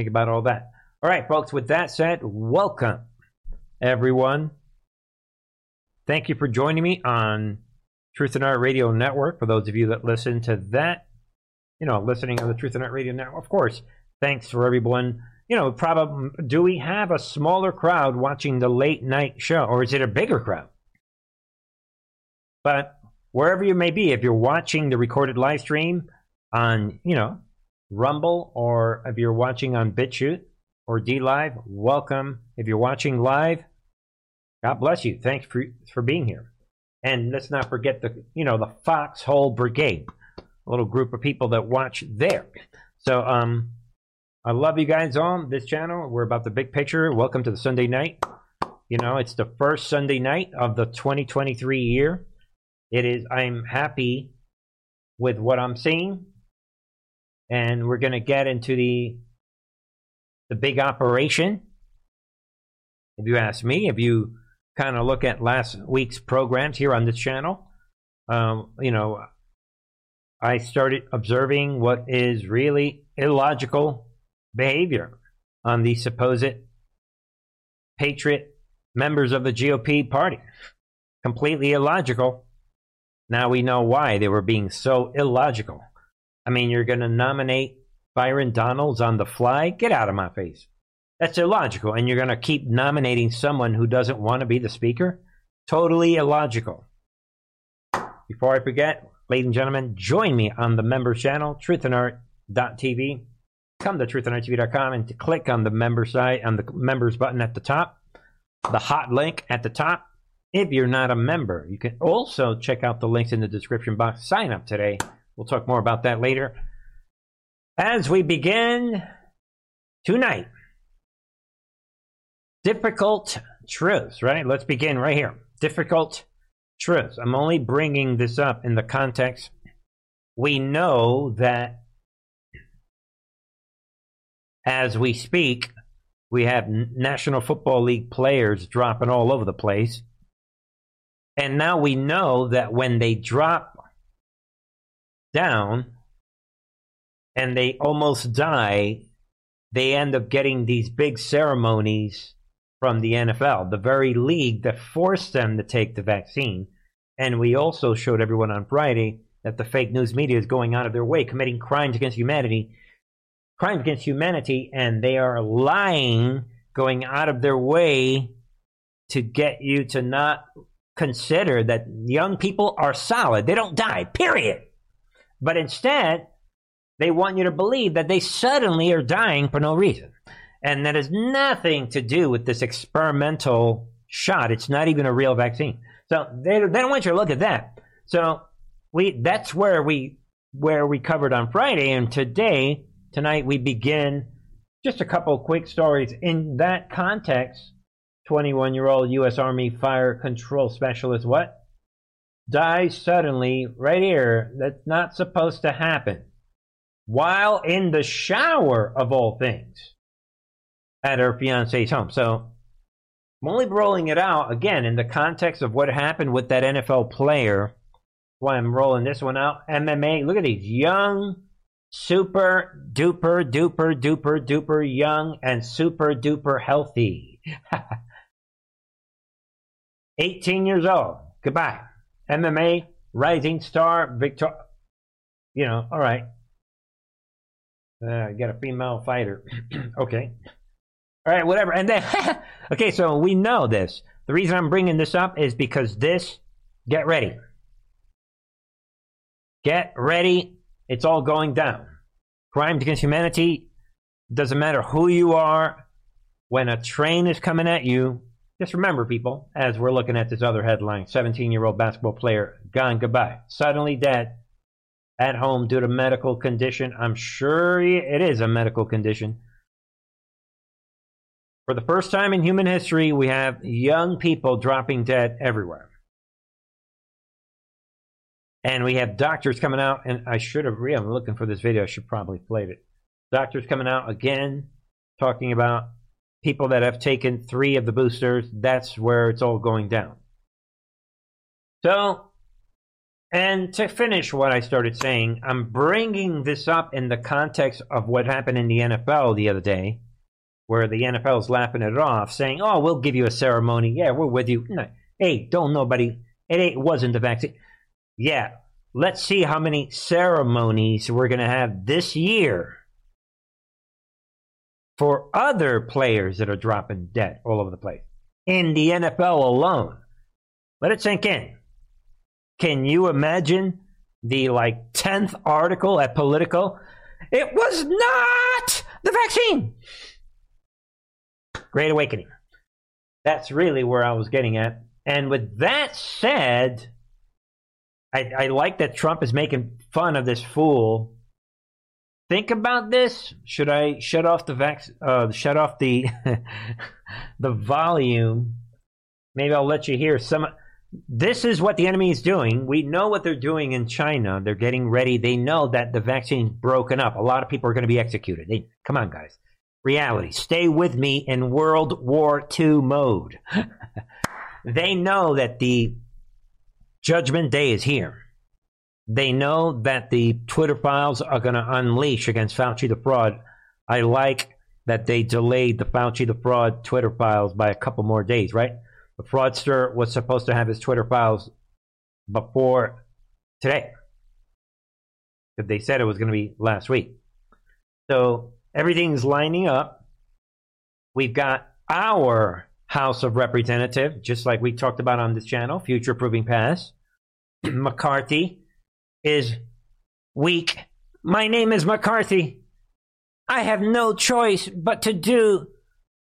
think about all that. All right, folks, with that said, welcome, everyone. Thank you for joining me on Truth and Art Radio Network. For those of you that listen to that, you know, listening on the Truth and Art Radio Network, of course, thanks for everyone. You know, probably, do we have a smaller crowd watching the late night show, or is it a bigger crowd? But wherever you may be, if you're watching the recorded live stream on, you know, Rumble, or if you're watching on BitChute or DLive, welcome. If you're watching live, God bless you. Thanks for for being here. And let's not forget the you know the Foxhole Brigade, a little group of people that watch there. So um, I love you guys on this channel. We're about the big picture. Welcome to the Sunday night. You know, it's the first Sunday night of the 2023 year. It is. I'm happy with what I'm seeing, and we're going to get into the the big operation. If you ask me, if you kind of look at last week's programs here on this channel, um, you know, I started observing what is really illogical behavior on the supposed patriot members of the GOP party. Completely illogical. Now we know why they were being so illogical. I mean, you're going to nominate Byron Donalds on the fly? Get out of my face. That's illogical. And you're going to keep nominating someone who doesn't want to be the speaker? Totally illogical. Before I forget, ladies and gentlemen, join me on the member channel, truthandart.tv. Come to truthandarttv.com and to click on the member site, on the members button at the top, the hot link at the top. If you're not a member, you can also check out the links in the description box. Sign up today. We'll talk more about that later. As we begin tonight, difficult truths, right? Let's begin right here. Difficult truths. I'm only bringing this up in the context. We know that as we speak, we have National Football League players dropping all over the place. And now we know that when they drop down and they almost die, they end up getting these big ceremonies from the NFL, the very league that forced them to take the vaccine. And we also showed everyone on Friday that the fake news media is going out of their way, committing crimes against humanity, crimes against humanity, and they are lying, going out of their way to get you to not consider that young people are solid. They don't die, period. But instead, they want you to believe that they suddenly are dying for no reason. And that has nothing to do with this experimental shot. It's not even a real vaccine. So they, they don't want you to look at that. So we that's where we where we covered on Friday and today tonight we begin just a couple quick stories in that context. 21 year old U.S. Army fire control specialist, what? Dies suddenly right here. That's not supposed to happen while in the shower of all things at her fiance's home. So I'm only rolling it out again in the context of what happened with that NFL player. Why I'm rolling this one out. MMA. Look at these young, super duper duper duper duper young and super duper healthy. 18 years old. Goodbye. MMA rising star Victor. You know, all right. Uh, got a female fighter. okay. All right, whatever. And then, okay, so we know this. The reason I'm bringing this up is because this, get ready. Get ready. It's all going down. Crimes against humanity, doesn't matter who you are. When a train is coming at you, just remember, people, as we're looking at this other headline 17 year old basketball player gone goodbye, suddenly dead at home due to medical condition. I'm sure it is a medical condition. For the first time in human history, we have young people dropping dead everywhere. And we have doctors coming out, and I should have, I'm looking for this video, I should probably played it. Doctors coming out again, talking about people that have taken three of the boosters. That's where it's all going down. So, And to finish what I started saying, I'm bringing this up in the context of what happened in the NFL the other day, where the NFL is laughing it off, saying, "Oh, we'll give you a ceremony. Yeah, we're with you." No. Hey, don't nobody. It wasn't the vaccine. Yeah, let's see how many ceremonies we're going to have this year for other players that are dropping dead all over the place in the NFL alone. Let it sink in. Can you imagine the like 10th article at Politico? It was not the vaccine. Great awakening. That's really where I was getting at. And with that said, I, I like that Trump is making fun of this fool. Think about this. Should I shut off the vac- uh, shut off the the volume? Maybe I'll let you hear some. This is what the enemy is doing. We know what they're doing in China. They're getting ready. They know that the vaccine's broken up. A lot of people are going to be executed. They, come on, guys. Reality. Stay with me in World War II mode. they know that the Judgment Day is here. They know that the Twitter files are going to unleash against Fauci the fraud. I like that they delayed the Fauci the fraud Twitter files by a couple more days, right? The fraudster was supposed to have his Twitter files before today. But they said it was going to be last week. So everything's lining up. We've got our House of Representative, just like we talked about on this channel, future proving past. McCarthy is weak. My name is McCarthy. I have no choice but to do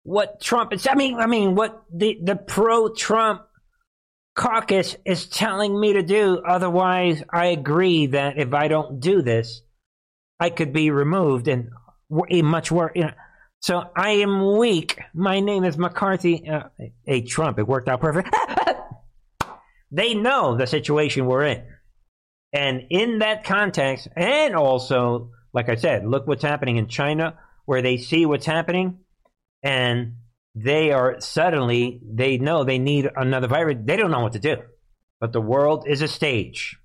what Trump is. I mean, I mean, what the, the pro Trump caucus is telling me to do. Otherwise, I agree that if I don't do this, I could be removed and much worse. You know, so I am weak. My name is McCarthy. Uh, hey, Trump, it worked out perfect. they know the situation we're in. And in that context, and also, like I said, look what's happening in China, where they see what's happening, and they are suddenly, they know they need another virus. They don't know what to do. But the world is a stage.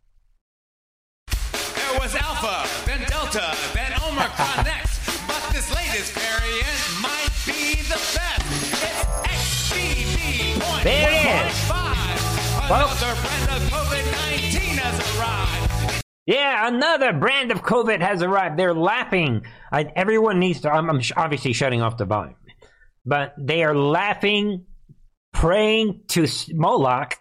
There was Alpha, then Delta, then Omicron next. There it is. Another brand Yeah, another brand of COVID has arrived. They're laughing. I, everyone needs to. I'm, I'm obviously shutting off the volume, but they are laughing, praying to Moloch.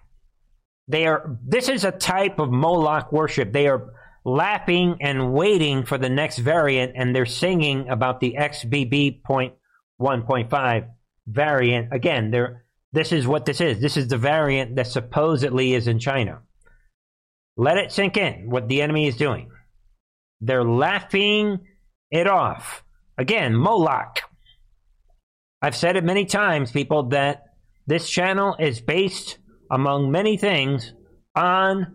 They are. This is a type of Moloch worship. They are laughing and waiting for the next variant, and they're singing about the XBB point one point five variant. Again, they're this is what this is. This is the variant that supposedly is in China. Let it sink in what the enemy is doing. They're laughing it off. Again, Moloch. I've said it many times, people, that this channel is based, among many things, on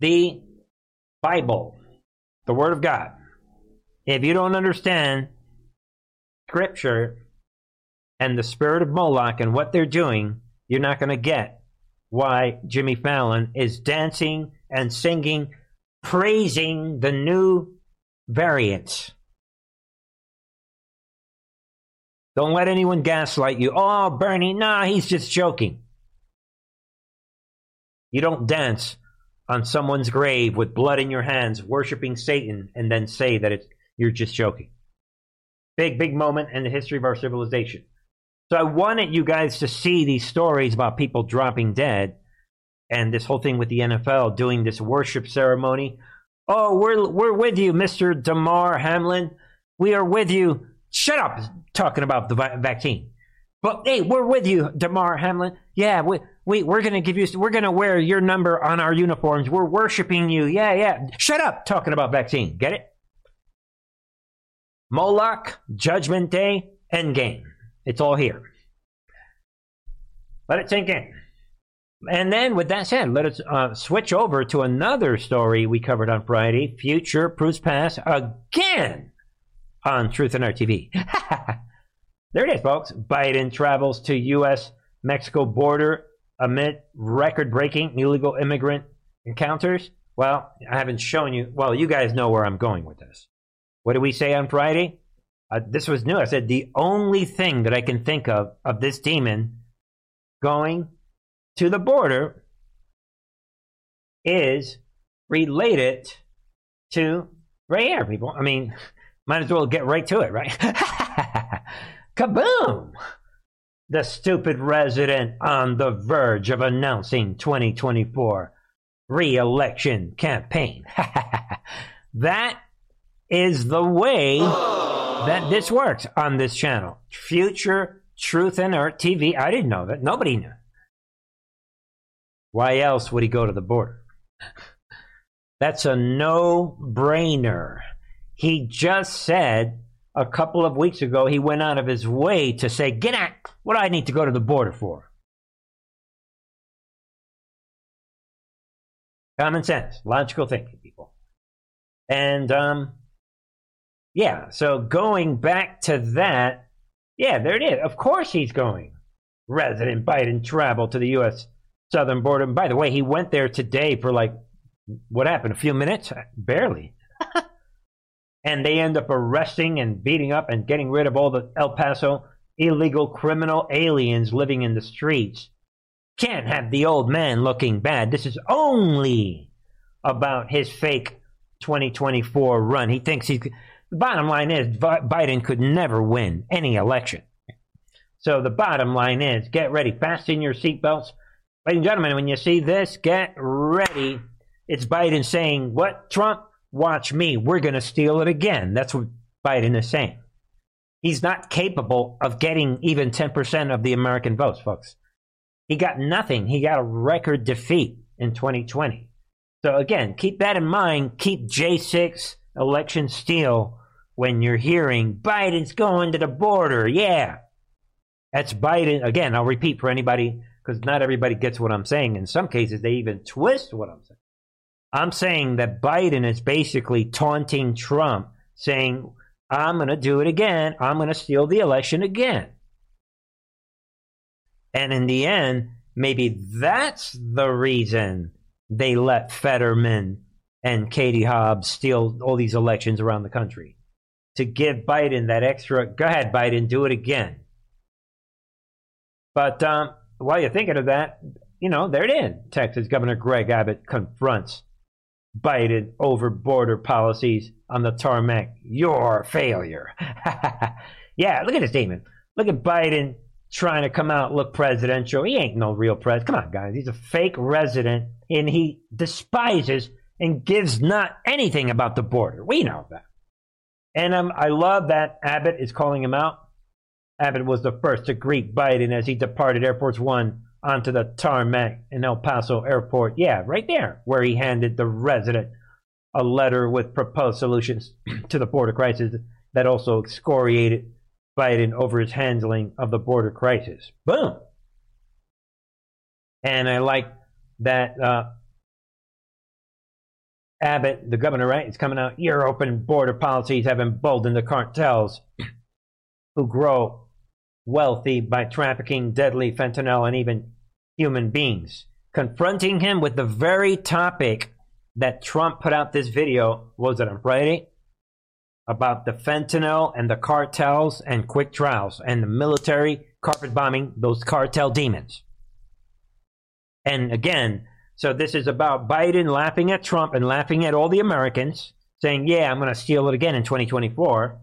the Bible, the Word of God. If you don't understand Scripture, and the spirit of Moloch and what they're doing, you're not going to get why Jimmy Fallon is dancing and singing, praising the new variants. Don't let anyone gaslight you. Oh, Bernie, nah, he's just joking. You don't dance on someone's grave with blood in your hands, worshiping Satan, and then say that it's, you're just joking. Big, big moment in the history of our civilization. So I wanted you guys to see these stories about people dropping dead and this whole thing with the NFL doing this worship ceremony. Oh, we're we're with you, Mr. Damar Hamlin. We are with you. Shut up talking about the vaccine. But hey, we're with you, Damar Hamlin. Yeah, we we we're gonna give you we're gonna wear your number on our uniforms. We're worshiping you. Yeah, yeah. Shut up talking about vaccine. Get it? Moloch, Judgment Day, Endgame. It's all here. Let it sink in. And then, with that said, let us uh, switch over to another story we covered on Friday Future Proves Past again on Truth and Art TV. There it is, folks. Biden travels to U.S. Mexico border amid record breaking illegal immigrant encounters. Well, I haven't shown you. Well, you guys know where I'm going with this. What did we say on Friday? Uh, this was new. I said the only thing that I can think of of this demon going to the border is related to gray hair people. I mean, might as well get right to it, right? Kaboom! The stupid resident on the verge of announcing 2024 re-election campaign. that is the way that this works on this channel. Future Truth and Art TV. I didn't know that. Nobody knew. Why else would he go to the border? That's a no brainer. He just said a couple of weeks ago he went out of his way to say, Get out! What do I need to go to the border for? Common sense, logical thinking, people. And, um, yeah, so going back to that, yeah, there it is. Of course he's going. Resident Biden travel to the U.S. southern border. And by the way, he went there today for like, what happened? A few minutes? Barely. and they end up arresting and beating up and getting rid of all the El Paso illegal criminal aliens living in the streets can't have the old man looking bad. This is only about his fake 2024 run. He thinks he's. The bottom line is Biden could never win any election. So the bottom line is get ready. Fasten your seatbelts. Ladies and gentlemen, when you see this, get ready. It's Biden saying, What, Trump? Watch me. We're going to steal it again. That's what Biden is saying. He's not capable of getting even 10% of the American votes, folks. He got nothing. He got a record defeat in 2020. So again, keep that in mind. Keep J6 election steal when you're hearing Biden's going to the border. Yeah. That's Biden. Again, I'll repeat for anybody because not everybody gets what I'm saying. In some cases, they even twist what I'm saying. I'm saying that Biden is basically taunting Trump, saying, I'm going to do it again. I'm going to steal the election again. And in the end, maybe that's the reason they let Fetterman and Katie Hobbs steal all these elections around the country. To give Biden that extra, go ahead, Biden, do it again. But um, while you're thinking of that, you know, there it is. Texas Governor Greg Abbott confronts Biden over border policies on the tarmac. Your failure. yeah, look at this statement. Look at Biden trying to come out look presidential. He ain't no real president. Come on, guys. He's a fake resident, and he despises and gives not anything about the border. We know that. And um, I love that Abbott is calling him out. Abbott was the first to greet Biden as he departed Air Force One onto the tarmac in El Paso Airport. Yeah, right there, where he handed the resident a letter with proposed solutions to the border crisis that also excoriated Biden over his handling of the border crisis. Boom. And I like that uh, Abbott, the governor, right, is coming out. Your open border policies have emboldened the cartels who grow wealthy by trafficking deadly fentanyl and even human beings. Confronting him with the very topic that Trump put out this video, was it on Friday? About the fentanyl and the cartels and quick trials and the military carpet bombing those cartel demons. And again, so this is about Biden laughing at Trump and laughing at all the Americans, saying, yeah, I'm going to steal it again in 2024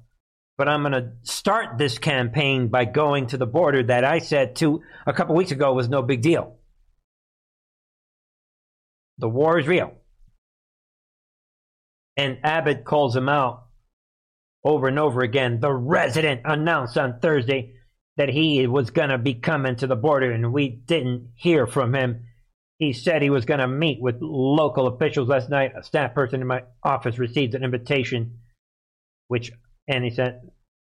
but I'm going to start this campaign by going to the border that I said to a couple weeks ago was no big deal. The war is real. And Abbott calls him out over and over again. The resident announced on Thursday that he was going to be coming to the border, and we didn't hear from him. He said he was going to meet with local officials last night. A staff person in my office received an invitation, which and he said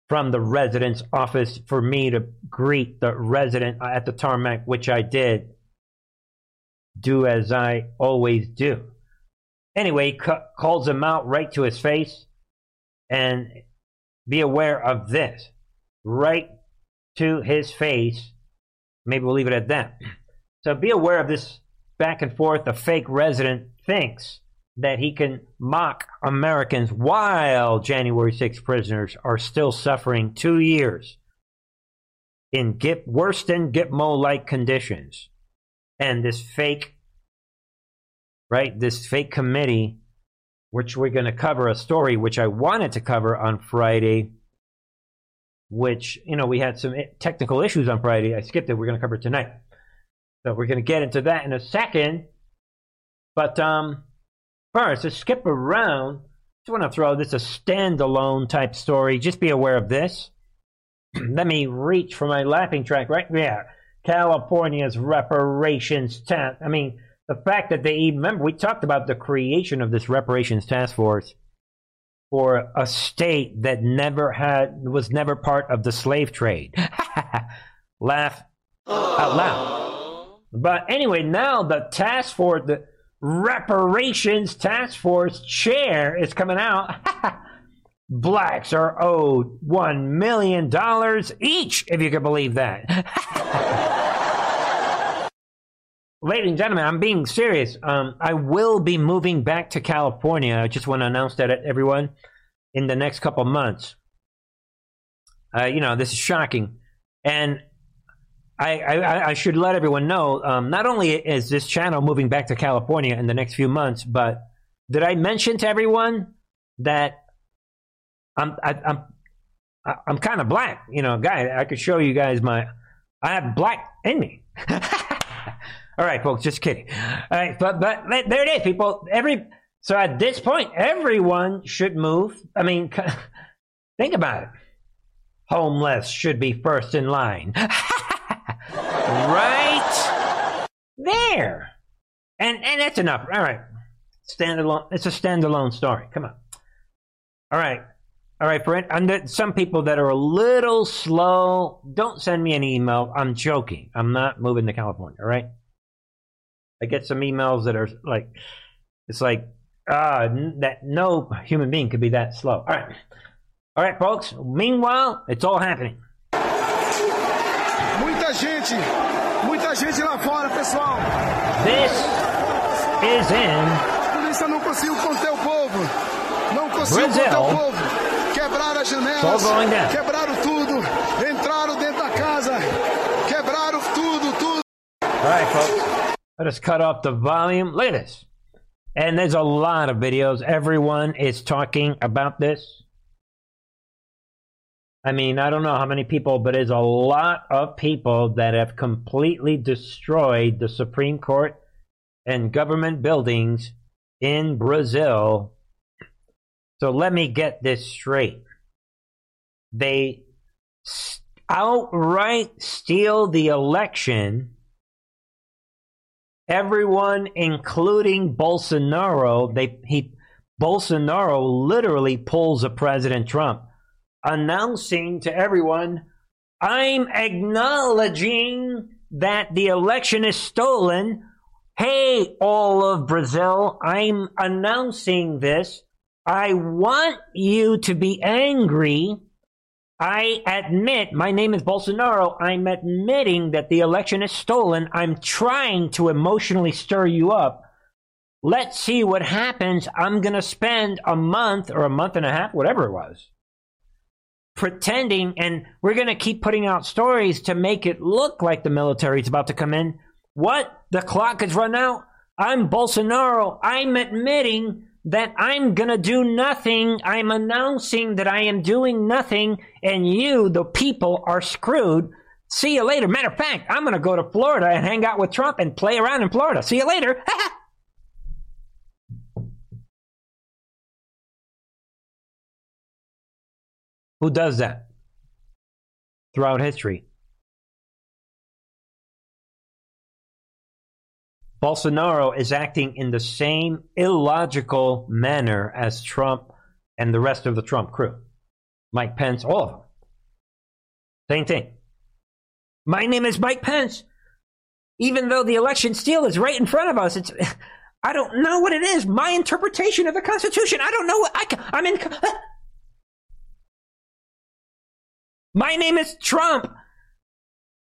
from the resident's office for me to greet the resident at the tarmac, which I did. Do as I always do. Anyway, calls him out right to his face, and be aware of this. Right to his face. Maybe we'll leave it at that. So be aware of this back and forth. the fake resident thinks that he can mock Americans while January 6 prisoners are still suffering two years in Gip, worse than Gitmo like conditions. And this fake, right, this fake committee, which we're going to cover a story which I wanted to cover on Friday, which, you know, we had some technical issues on Friday. I skipped it. We're going to cover it tonight. So we're going to get into that in a second. But um, first, to skip around, just want to throw this a standalone type story. Just be aware of this. Let me reach for my lapping track right there. California's reparations task. I mean, the fact that they even remember we talked about the creation of this reparations task force for a state that never had was never part of the slave trade. Laugh out loud. But anyway, now the task force, the reparations task force chair is coming out. Blacks are owed $1 million each, if you can believe that. Ladies and gentlemen, I'm being serious. Um, I will be moving back to California. I just want to announce that to everyone in the next couple months. Uh, you know, this is shocking. And I, I, I should let everyone know um, not only is this channel moving back to California in the next few months, but did I mention to everyone that I'm I, I'm I'm kind of black, you know, guy. I could show you guys my I have black in me. All right, folks, just kidding. All right, but but there it is, people. Every so at this point, everyone should move. I mean, think about it. Homeless should be first in line. right there, and and that's enough. All right, standalone. It's a standalone story. Come on. All right. All right, for and some people that are a little slow, don't send me an email. I'm joking. I'm not moving to California. All right. I get some emails that are like, it's like, ah, uh, that no human being could be that slow. All right. All right, folks. Meanwhile, it's all happening. Muita gente, muita gente lá fora, pessoal. This is in. A polícia não conseguiu conter o povo. Não conseguiu Brazil. conter o povo. Quebraram as janelas, quebraram tudo, entraram dentro da casa, quebraram tudo, tudo. All right, folks. Let us cut off the volume. Look at this. And there's a lot of videos. Everyone is talking about this. I mean, I don't know how many people, but it's a lot of people that have completely destroyed the Supreme Court and government buildings in Brazil so let me get this straight. They outright steal the election. Everyone, including Bolsonaro, they he Bolsonaro literally pulls a President Trump, announcing to everyone, "I'm acknowledging that the election is stolen." Hey, all of Brazil, I'm announcing this. I want you to be angry. I admit, my name is Bolsonaro. I'm admitting that the election is stolen. I'm trying to emotionally stir you up. Let's see what happens. I'm going to spend a month or a month and a half, whatever it was, pretending, and we're going to keep putting out stories to make it look like the military is about to come in. What? The clock has run out? I'm Bolsonaro. I'm admitting that I'm going to do nothing. I'm announcing that I am doing nothing, and you, the people, are screwed. See you later. Matter of fact, I'm going to go to Florida and hang out with Trump and play around in Florida. See you later. Who does that throughout history? Bolsonaro is acting in the same illogical manner as Trump and the rest of the Trump crew. Mike Pence, all of them. Same thing. My name is Mike Pence. Even though the election steal is right in front of us, it's I don't know what it is. My interpretation of the Constitution. I don't know what I I'm in. My name is Trump.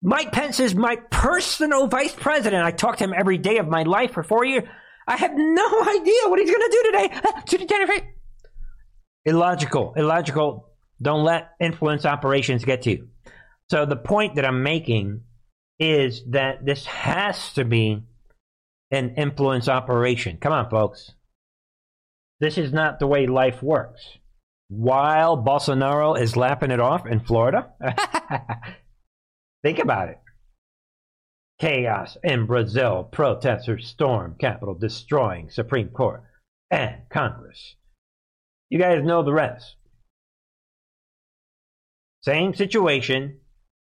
Mike Pence is my personal vice president. I talk to him every day of my life for four years. I have no idea what he's going to do today. Uh, to the Illogical. Illogical. Don't let influence operations get to you. So the point that I'm making is that this has to be an influence operation. Come on, folks. This is not the way life works. While Bolsonaro is lapping it off in Florida, think about it. Chaos in Brazil. Protesters storm Capitol, destroying Supreme Court and Congress. You guys know the rest. Same situation.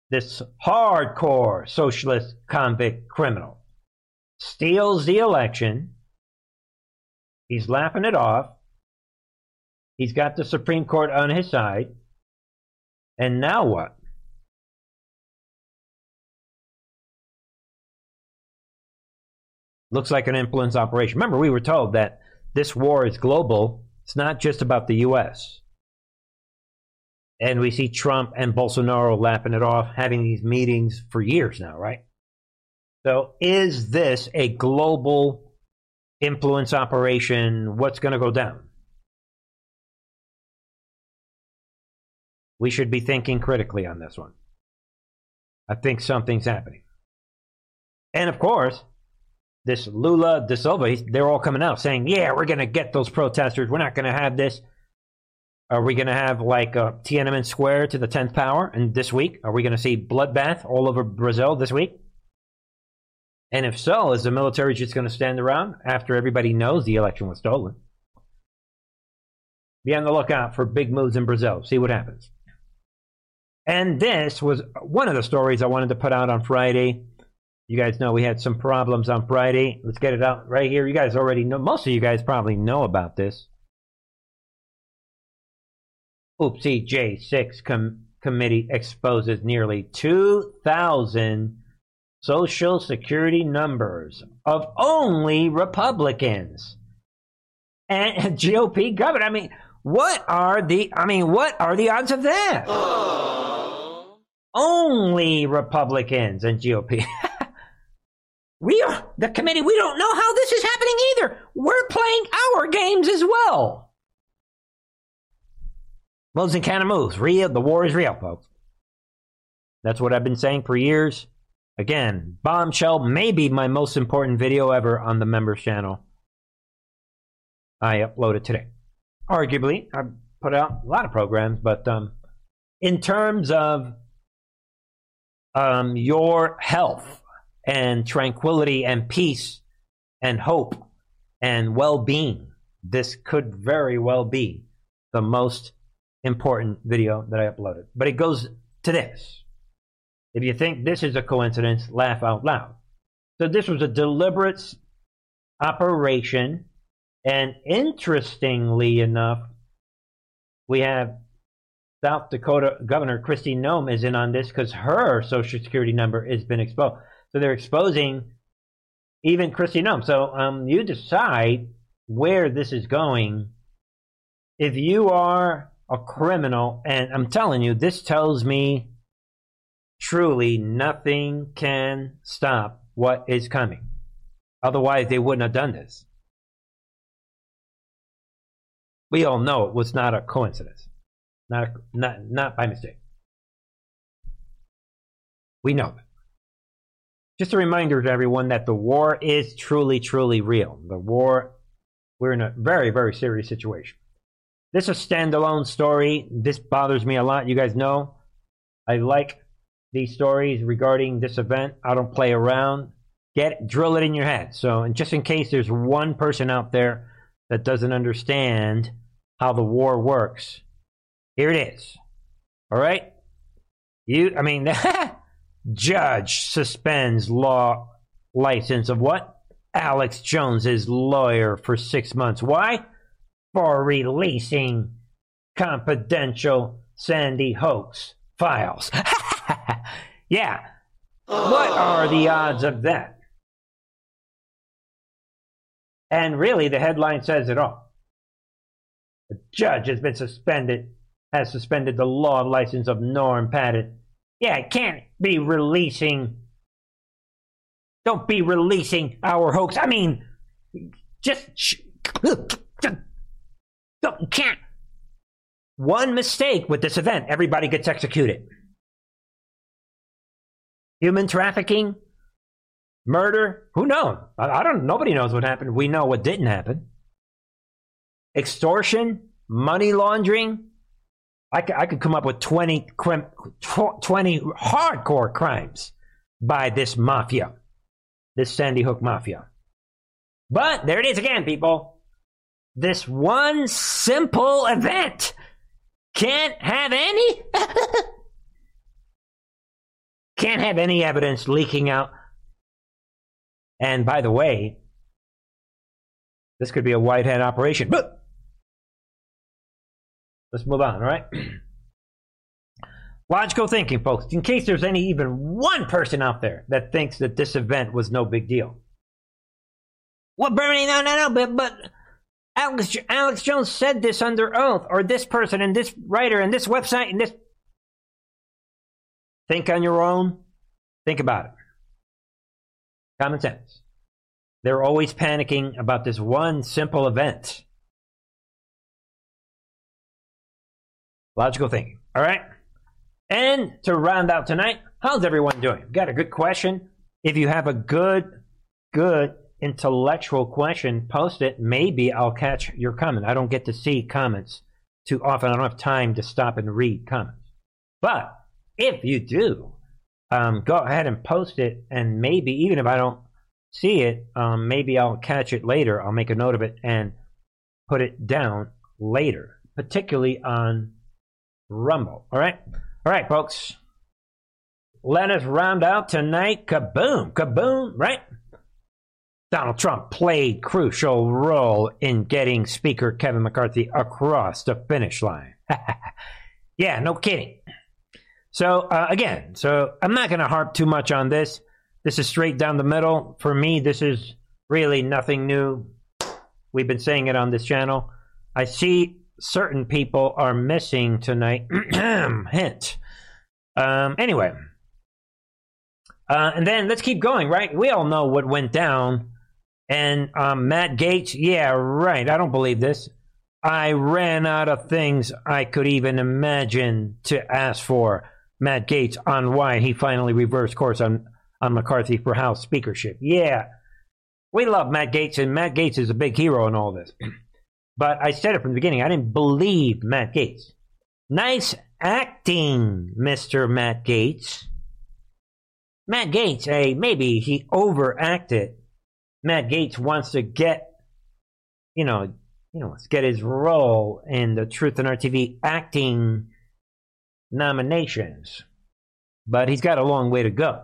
This hardcore socialist convict criminal steals the election. He's laughing it off. He's got the Supreme Court on his side. And now what? Looks like an influence operation. Remember, we were told that this war is global. It's not just about the U.S. And we see Trump and Bolsonaro lapping it off, having these meetings for years now, right? So, is this a global influence operation? What's going to go down? We should be thinking critically on this one. I think something's happening. And of course, this Lula da Silva, they're all coming out saying, yeah, we're going to get those protesters. We're not going to have this. Are we going to have like a Tiananmen Square to the 10th power and this week? Are we going to see bloodbath all over Brazil this week? And if so, is the military just going to stand around after everybody knows the election was stolen? Be on the lookout for big moves in Brazil. See what happens. And this was one of the stories I wanted to put out on Friday. You guys know we had some problems on Friday. Let's get it out right here. You guys already know, most of you guys probably know about this. Oopsie J6 com- committee exposes nearly 2,000 social security numbers of only Republicans. And GOP governor, I mean, what are the I mean, what are the odds of that? Only Republicans and GOP. we are the committee, we don't know how this is happening either. We're playing our games as well. Moves and kind moves. Real. The war is real, folks. That's what I've been saying for years. Again, Bombshell may be my most important video ever on the members channel. I uploaded today. Arguably, I put out a lot of programs, but um, in terms of um, your health and tranquility and peace and hope and well being, this could very well be the most important video that I uploaded. But it goes to this. If you think this is a coincidence, laugh out loud. So this was a deliberate operation, and interestingly enough, we have South Dakota Governor Kristi Noem is in on this because her Social Security number has been exposed. So they're exposing even Kristi Noem. So um, you decide where this is going. If you are a criminal. And I'm telling you, this tells me truly nothing can stop what is coming. Otherwise, they wouldn't have done this. We all know it was not a coincidence, not, a, not, not by mistake. We know. Just a reminder to everyone that the war is truly, truly real. The war, we're in a very, very serious situation. This is a standalone story. This bothers me a lot. You guys know I like these stories regarding this event. I don't play around. Get drill it in your head. So, just in case there's one person out there that doesn't understand how the war works, here it is. All right? You, I mean, judge suspends law license of what? Alex Jones's lawyer for six months. Why? for releasing confidential Sandy hoax files. yeah. What are the odds of that? And really, the headline says it all. The judge has been suspended, has suspended the law license of Norm Pattis. Yeah, it can't be releasing. Don't be releasing our hoax. I mean, Just don't can't. One mistake with this event, everybody gets executed. Human trafficking, murder, who knows? I, I don't. Nobody knows what happened. We know what didn't happen. Extortion, money laundering. I could, I could come up with 20, 20 hardcore crimes by this mafia, this Sandy Hook mafia. But there it is again, people. This one simple event can't have any can't have any evidence leaking out. And by the way, this could be a white hat operation. But let's move on, all right? Logical thinking, folks. In case there's any even one person out there that thinks that this event was no big deal. Well, Bernie, no, no, no, but, but Alex, Alex Jones said this under oath, or this person and this writer and this website and this. Think on your own. Think about it. Common sense. They're always panicking about this one simple event. Logical thinking. All right. And to round out tonight, how's everyone doing? Got a good question? If you have a good, good intellectual question, post it. Maybe I'll catch your comment. I don't get to see comments too often. I don't have time to stop and read comments. But if you do, um, go ahead and post it. And maybe even if I don't see it, um, maybe I'll catch it later. I'll make a note of it and put it down later, particularly on Rumble. All right? All right, folks. Let us round out tonight. Kaboom, kaboom, right? Donald Trump played crucial role in getting Speaker Kevin McCarthy across the finish line. yeah, no kidding. So uh, again, so I'm not going to harp too much on this. This is straight down the middle. For me, this is really nothing new. We've been saying it on this channel. I see certain people are missing tonight. Hint. Um, anyway. Uh, and then let's keep going, right? We all know what went down and um, Matt Gaetz, yeah, right. I don't believe this. I ran out of things I could even imagine to ask for Matt Gaetz on why he finally reversed course on, on McCarthy for House speakership. Yeah, we love Matt Gaetz, and Matt Gaetz is a big hero in all this. But I said it from the beginning, I didn't believe Matt Gaetz. Nice acting, Mr. Matt Gaetz. Matt Gaetz, hey, maybe he overacted Matt Gaetz wants to get, you know, you know, let's get his role in the Truth and Art TV acting nominations. But he's got a long way to go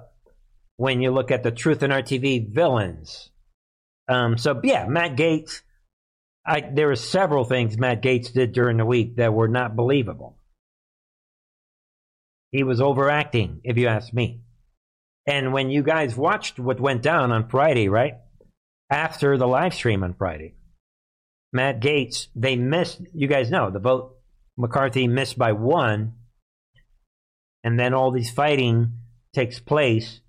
when you look at the Truth and Art TV villains. Um, so yeah, Matt Gaetz. I, there were several things Matt Gaetz did during the week that were not believable. He was overacting, if you ask me. And when you guys watched what went down on Friday, right? after the live stream on Friday. Matt Gaetz, they missed, you guys know, the vote McCarthy missed by one, and then all these fighting takes place,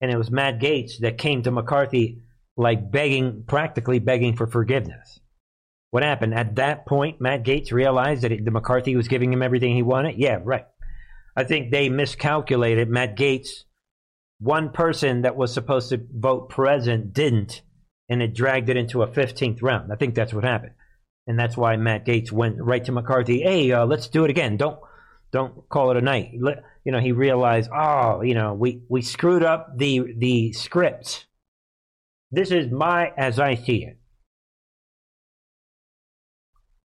and it was Matt Gaetz that came to McCarthy like begging, practically begging for forgiveness. What happened? At that point, Matt Gaetz realized that the McCarthy was giving him everything he wanted? Yeah, right. I think they miscalculated. Matt Gaetz. one person that was supposed to vote present, didn't and it dragged it into a 15th round. I think that's what happened. And that's why Matt Gaetz went right to McCarthy. Hey, uh, let's do it again. Don't don't call it a night. Let, you know, he realized, oh, you know, we, we screwed up the the script. This is my as I see it.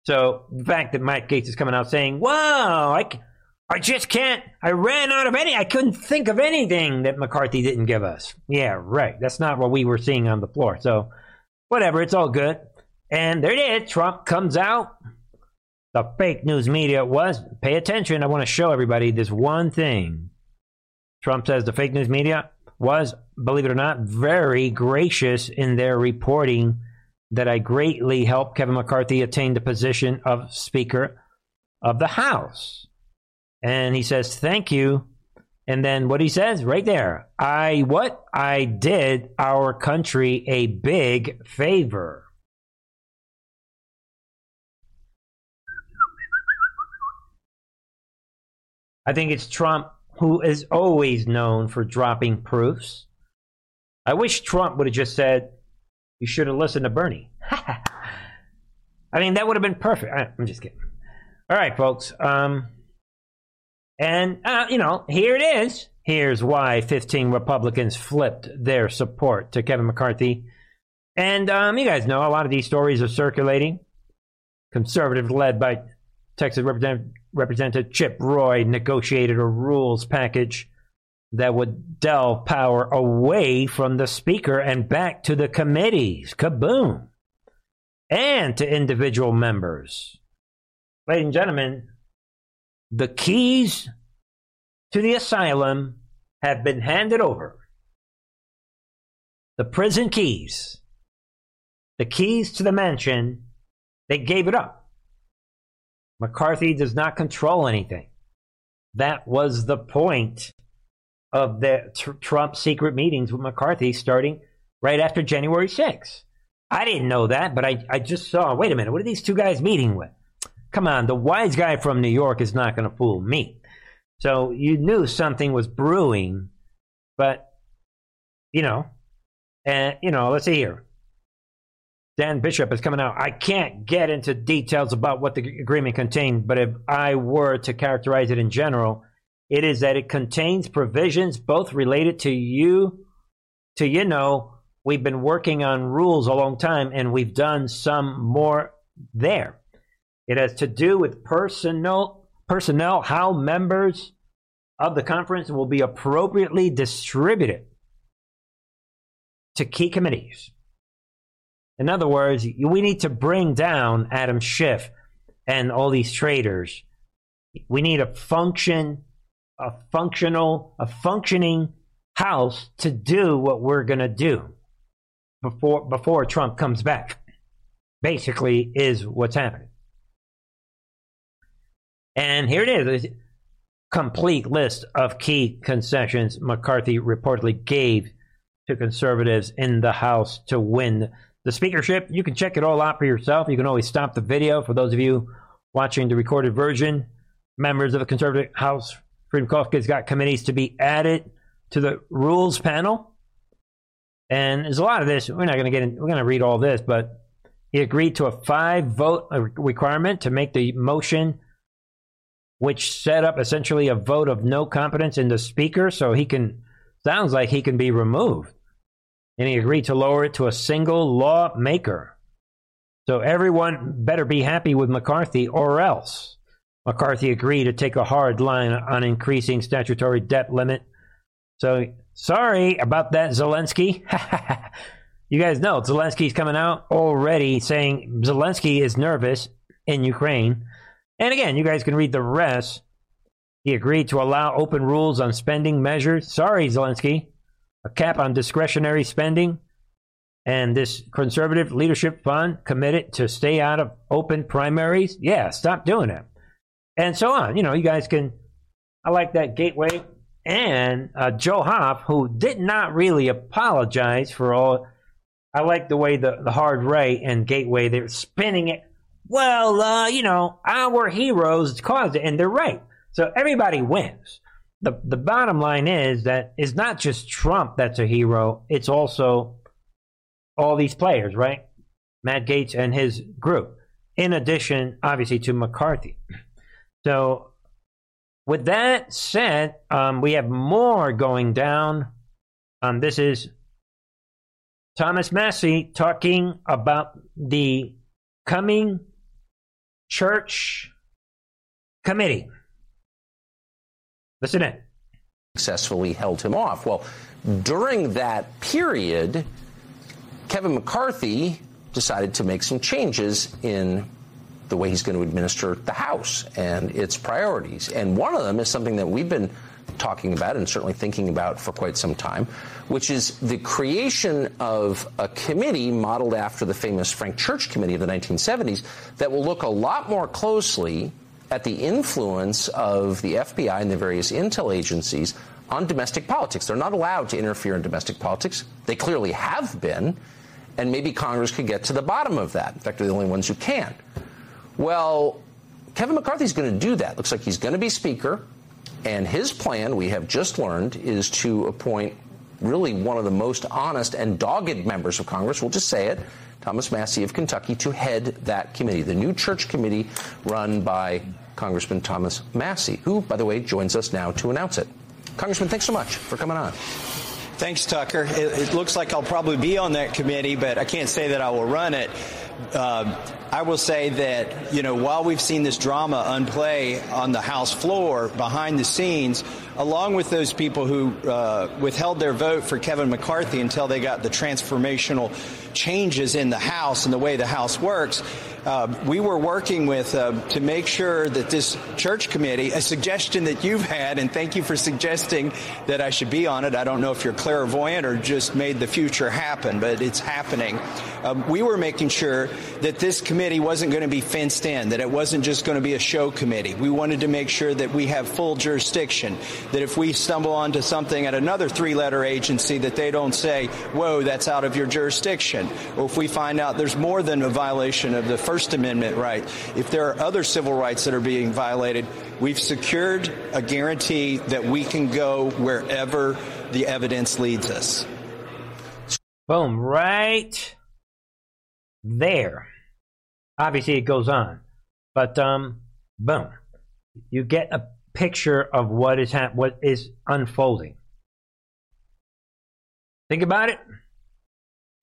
So the fact that Mike Gaetz is coming out saying, "Wow, I, I just can't. I ran out of any. I couldn't think of anything that McCarthy didn't give us. Yeah, right. That's not what we were seeing on the floor. So, whatever. It's all good. And there it is. Trump comes out. The fake news media was. Pay attention. I want to show everybody this one thing. Trump says the fake news media was, believe it or not, very gracious in their reporting that I greatly helped Kevin McCarthy attain the position of Speaker of the House. And he says, Thank you. And then what he says right there I what? I did our country a big favor. I think it's Trump who is always known for dropping proofs. I wish Trump would have just said, you should have listened to Bernie. I mean, that would have been perfect. I'm just kidding. All right, folks. Um, and, uh, you know, here it is. Here's why 15 Republicans flipped their support to Kevin McCarthy. And um, you guys know a lot of these stories are circulating. Conservative led by Texas Representative, Representative Chip Roy negotiated a rules package that would delve power away from the Speaker and back to the committees. Kaboom! And to individual members. Ladies and gentlemen, the keys to the asylum have been handed over. The prison keys, the keys to the mansion, they gave it up. McCarthy does not control anything. That was the point of the tr- Trump secret meetings with McCarthy starting right after January 6th. I didn't know that, but I, I just saw wait a minute, what are these two guys meeting with? Come on, the wise guy from New York is not going to fool me. So you knew something was brewing, but, you know, and, you know, let's see here. Dan Bishop is coming out. I can't get into details about what the agreement contained, but if I were to characterize it in general, it is that it contains provisions both related to you, to you know, we've been working on rules a long time and we've done some more there. It has to do with personnel, personnel, how members of the conference will be appropriately distributed to key committees. In other words, we need to bring down Adam Schiff and all these traitors. We need a function a functional, a functioning house to do what we're going to do before before Trump comes back. Basically, is what's happening. And here it is, a complete list of key concessions McCarthy reportedly gave to conservatives in the House to win the speakership. You can check it all out for yourself. You can always stop the video for those of you watching the recorded version. Members of the conservative House Freedom Caucus got committees to be added to the rules panel. And there's a lot of this. We're not going to get in, we're going to read all this, but he agreed to a five vote requirement to make the motion, which set up essentially a vote of no confidence in the speaker. So he can, sounds like he can be removed. And he agreed to lower it to a single lawmaker. So everyone better be happy with McCarthy or else. McCarthy agreed to take a hard line on increasing statutory debt limit. So sorry about that, Zelensky. you guys know Zelensky's coming out already saying Zelensky is nervous in Ukraine. And again, you guys can read the rest. He agreed to allow open rules on spending measures. Sorry, Zelensky. A cap on discretionary spending. And this conservative leadership fund committed to stay out of open primaries. Yeah, stop doing that and so on. You know, you guys can. I like that gateway and uh, Joe Hoft, who did not really apologize for all. I like the way the, the hard right and gateway they're spinning it. Well, uh, you know, our heroes caused it, and they're right. So everybody wins. The the bottom line is that it's not just Trump that's a hero. It's also all these players, right? Matt Gaetz and his group. In addition, obviously, to McCarthy. So, with that said, um, we have more going down. Um, this is Thomas Massie talking about the coming church committee. Listen in. Successfully held him off. Well, during that period, Kevin McCarthy decided to make some changes in the way he's going to administer the House and its priorities. And one of them is something that we've been talking about and certainly thinking about for quite some time, which is the creation of a committee modeled after the famous Frank Church Committee of the 1970s that will look a lot more closely at the influence of the FBI and the various intel agencies on domestic politics. They're not allowed to interfere in domestic politics. They clearly have been, and maybe Congress could get to the bottom of that. In fact, they're the only ones who can. Well, Kevin McCarthy's going to do that. Looks like he's going to be Speaker. And his plan, we have just learned, is to appoint really one of the most honest and dogged members of Congress, we'll just say it, Thomas Massie of Kentucky, to head that committee, the new church committee run by Congressman Thomas Massie, who, by the way, joins us now to announce it. Congressman, thanks so much for coming on. Thanks, Tucker. It, it, looks like I'll probably be on that committee, but I can't say that I will run it. Uh, I will say that, you know, while we've seen this drama unplay on the House floor behind the scenes, along with those people who uh, withheld their vote for Kevin McCarthy until they got the transformational changes in the House and the way the House works, uh, we were working with uh, to make sure that this church committee, a suggestion that you've had, and thank you for suggesting that I should be on it. I don't know if you're clairvoyant or just made the future happen, but it's happening. Um, we were making sure that this committee wasn't going to be fenced in, that it wasn't just going to be a show committee. We wanted to make sure that we have full jurisdiction, that if we stumble onto something at another three letter agency, that they don't say, whoa, that's out of your jurisdiction. Or if we find out there's more than a violation of the First Amendment right, if there are other civil rights that are being violated, we've secured a guarantee that we can go wherever the evidence leads us. Boom, right there. Obviously, it goes on, but um, boom, you get a picture of what is ha- what is unfolding. Think about it.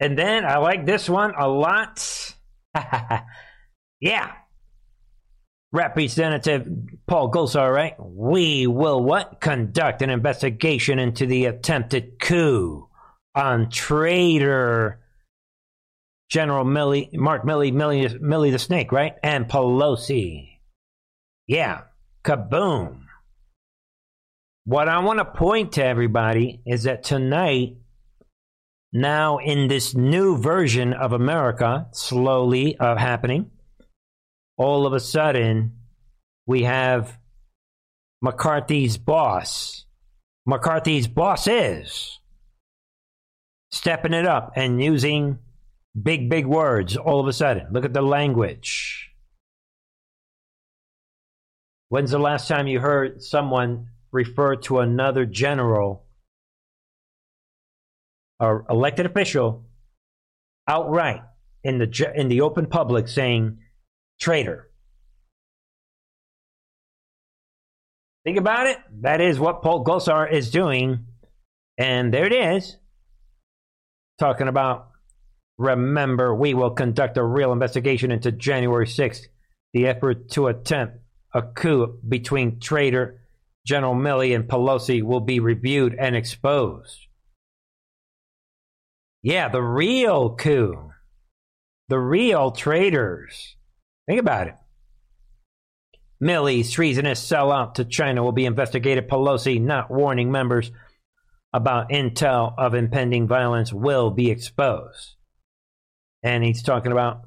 And then I like this one a lot. yeah. Representative Paul Gosar, right? We will what? Conduct an investigation into the attempted coup on traitor General Milley, Mark Milley, Milley, Milley the Snake, right? And Pelosi. Yeah. Kaboom. What I want to point to everybody is that tonight now in this new version of America, slowly uh, happening, all of a sudden we have McCarthy's boss, McCarthy's bosses, stepping it up and using big, big words all of a sudden. Look at the language. When's the last time you heard someone refer to another general or elected official outright in the in the open public saying traitor. Think about it. That is what Paul Gosar is doing. And there it is. Talking about remember, we will conduct a real investigation into January 6th, the effort to attempt a coup between traitor General Milley and Pelosi will be reviewed and exposed. Yeah, the real coup. The real traitors. Think about it. Milley's treasonous sellout to China will be investigated. Pelosi not warning members about intel of impending violence will be exposed. And he's talking about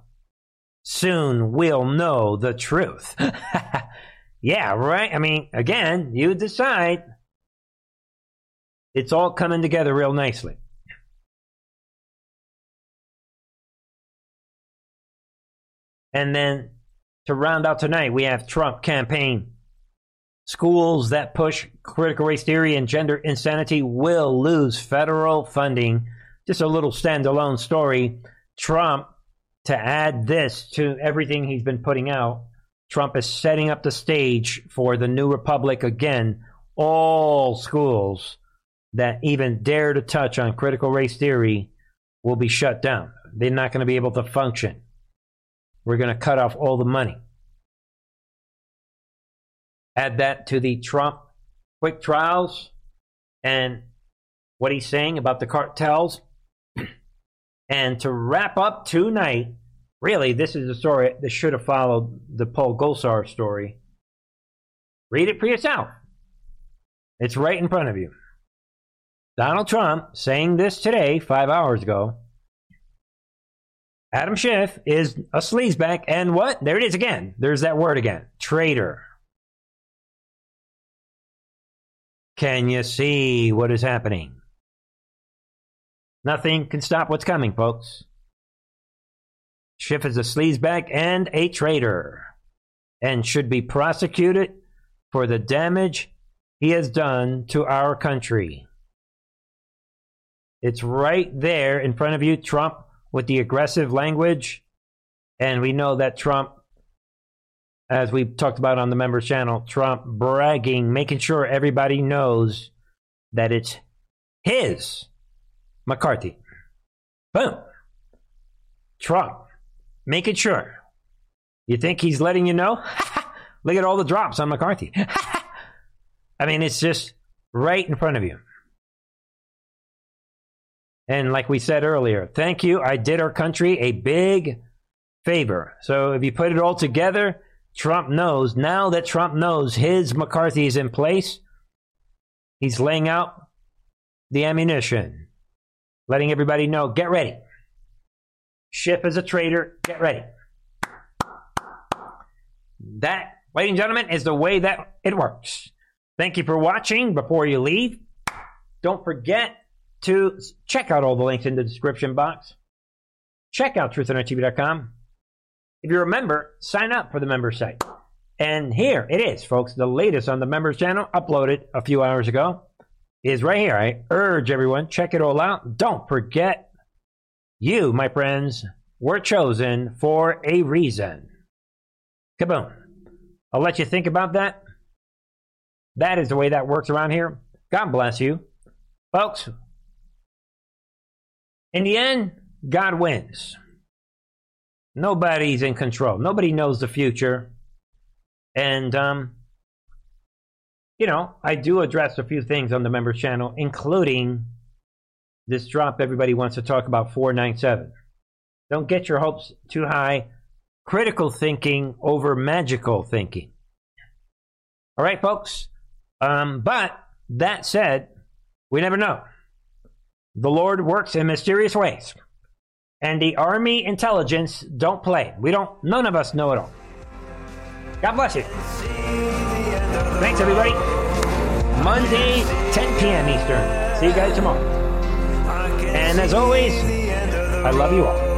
soon we'll know the truth. yeah, right? I mean, again, you decide. It's all coming together real nicely. And then to round out tonight, we have Trump campaign. Schools that push critical race theory and gender insanity will lose federal funding. Just a little standalone story. Trump, to add this to everything he's been putting out, Trump is setting up the stage for the new republic again. All schools that even dare to touch on critical race theory will be shut down. They're not going to be able to function. We're going to cut off all the money. Add that to the Trump quick trials and what he's saying about the cartels. and to wrap up tonight, really, this is a story that should have followed the Paul Gosar story. Read it for yourself. It's right in front of you. Donald Trump saying this today, five hours ago, Adam Schiff is a sleazebag, and what? There it is again. There's that word again. Traitor. Can you see what is happening? Nothing can stop what's coming, folks. Schiff is a sleazebag and a traitor, and should be prosecuted for the damage he has done to our country. It's right there in front of you, Trump, with the aggressive language. And we know that Trump, as we talked about on the members channel, Trump bragging, making sure everybody knows that it's his McCarthy. Boom. Trump making sure. You think he's letting you know? Look at all the drops on McCarthy. I mean, it's just right in front of you. And like we said earlier, thank you. I did our country a big favor. So if you put it all together, Trump knows, now that Trump knows his McCarthy is in place, he's laying out the ammunition, letting everybody know get ready. Schiff is a traitor, get ready. That, ladies and gentlemen, is the way that it works. Thank you for watching. Before you leave, don't forget to check out all the links in the description box. Check out truthandarttv.com. If you're a member, sign up for the member site. And here it is, folks. The latest on the members channel, uploaded a few hours ago, is right here. I urge everyone, check it all out. Don't forget, you, my friends, were chosen for a reason. Kaboom. I'll let you think about that. That is the way that works around here. God bless you. Folks, in the end, God wins. Nobody's in control. Nobody knows the future. And, um, you know, I do address a few things on the members channel, including this drop everybody wants to talk about 497. Don't get your hopes too high. Critical thinking over magical thinking. All right, folks? Um, but that said, we never know. The Lord works in mysterious ways. And the Army intelligence don't play. We don't, none of us know it all. God bless you. Thanks, everybody. Monday, 10 p.m. Eastern. See you guys tomorrow. And as always, I love you all.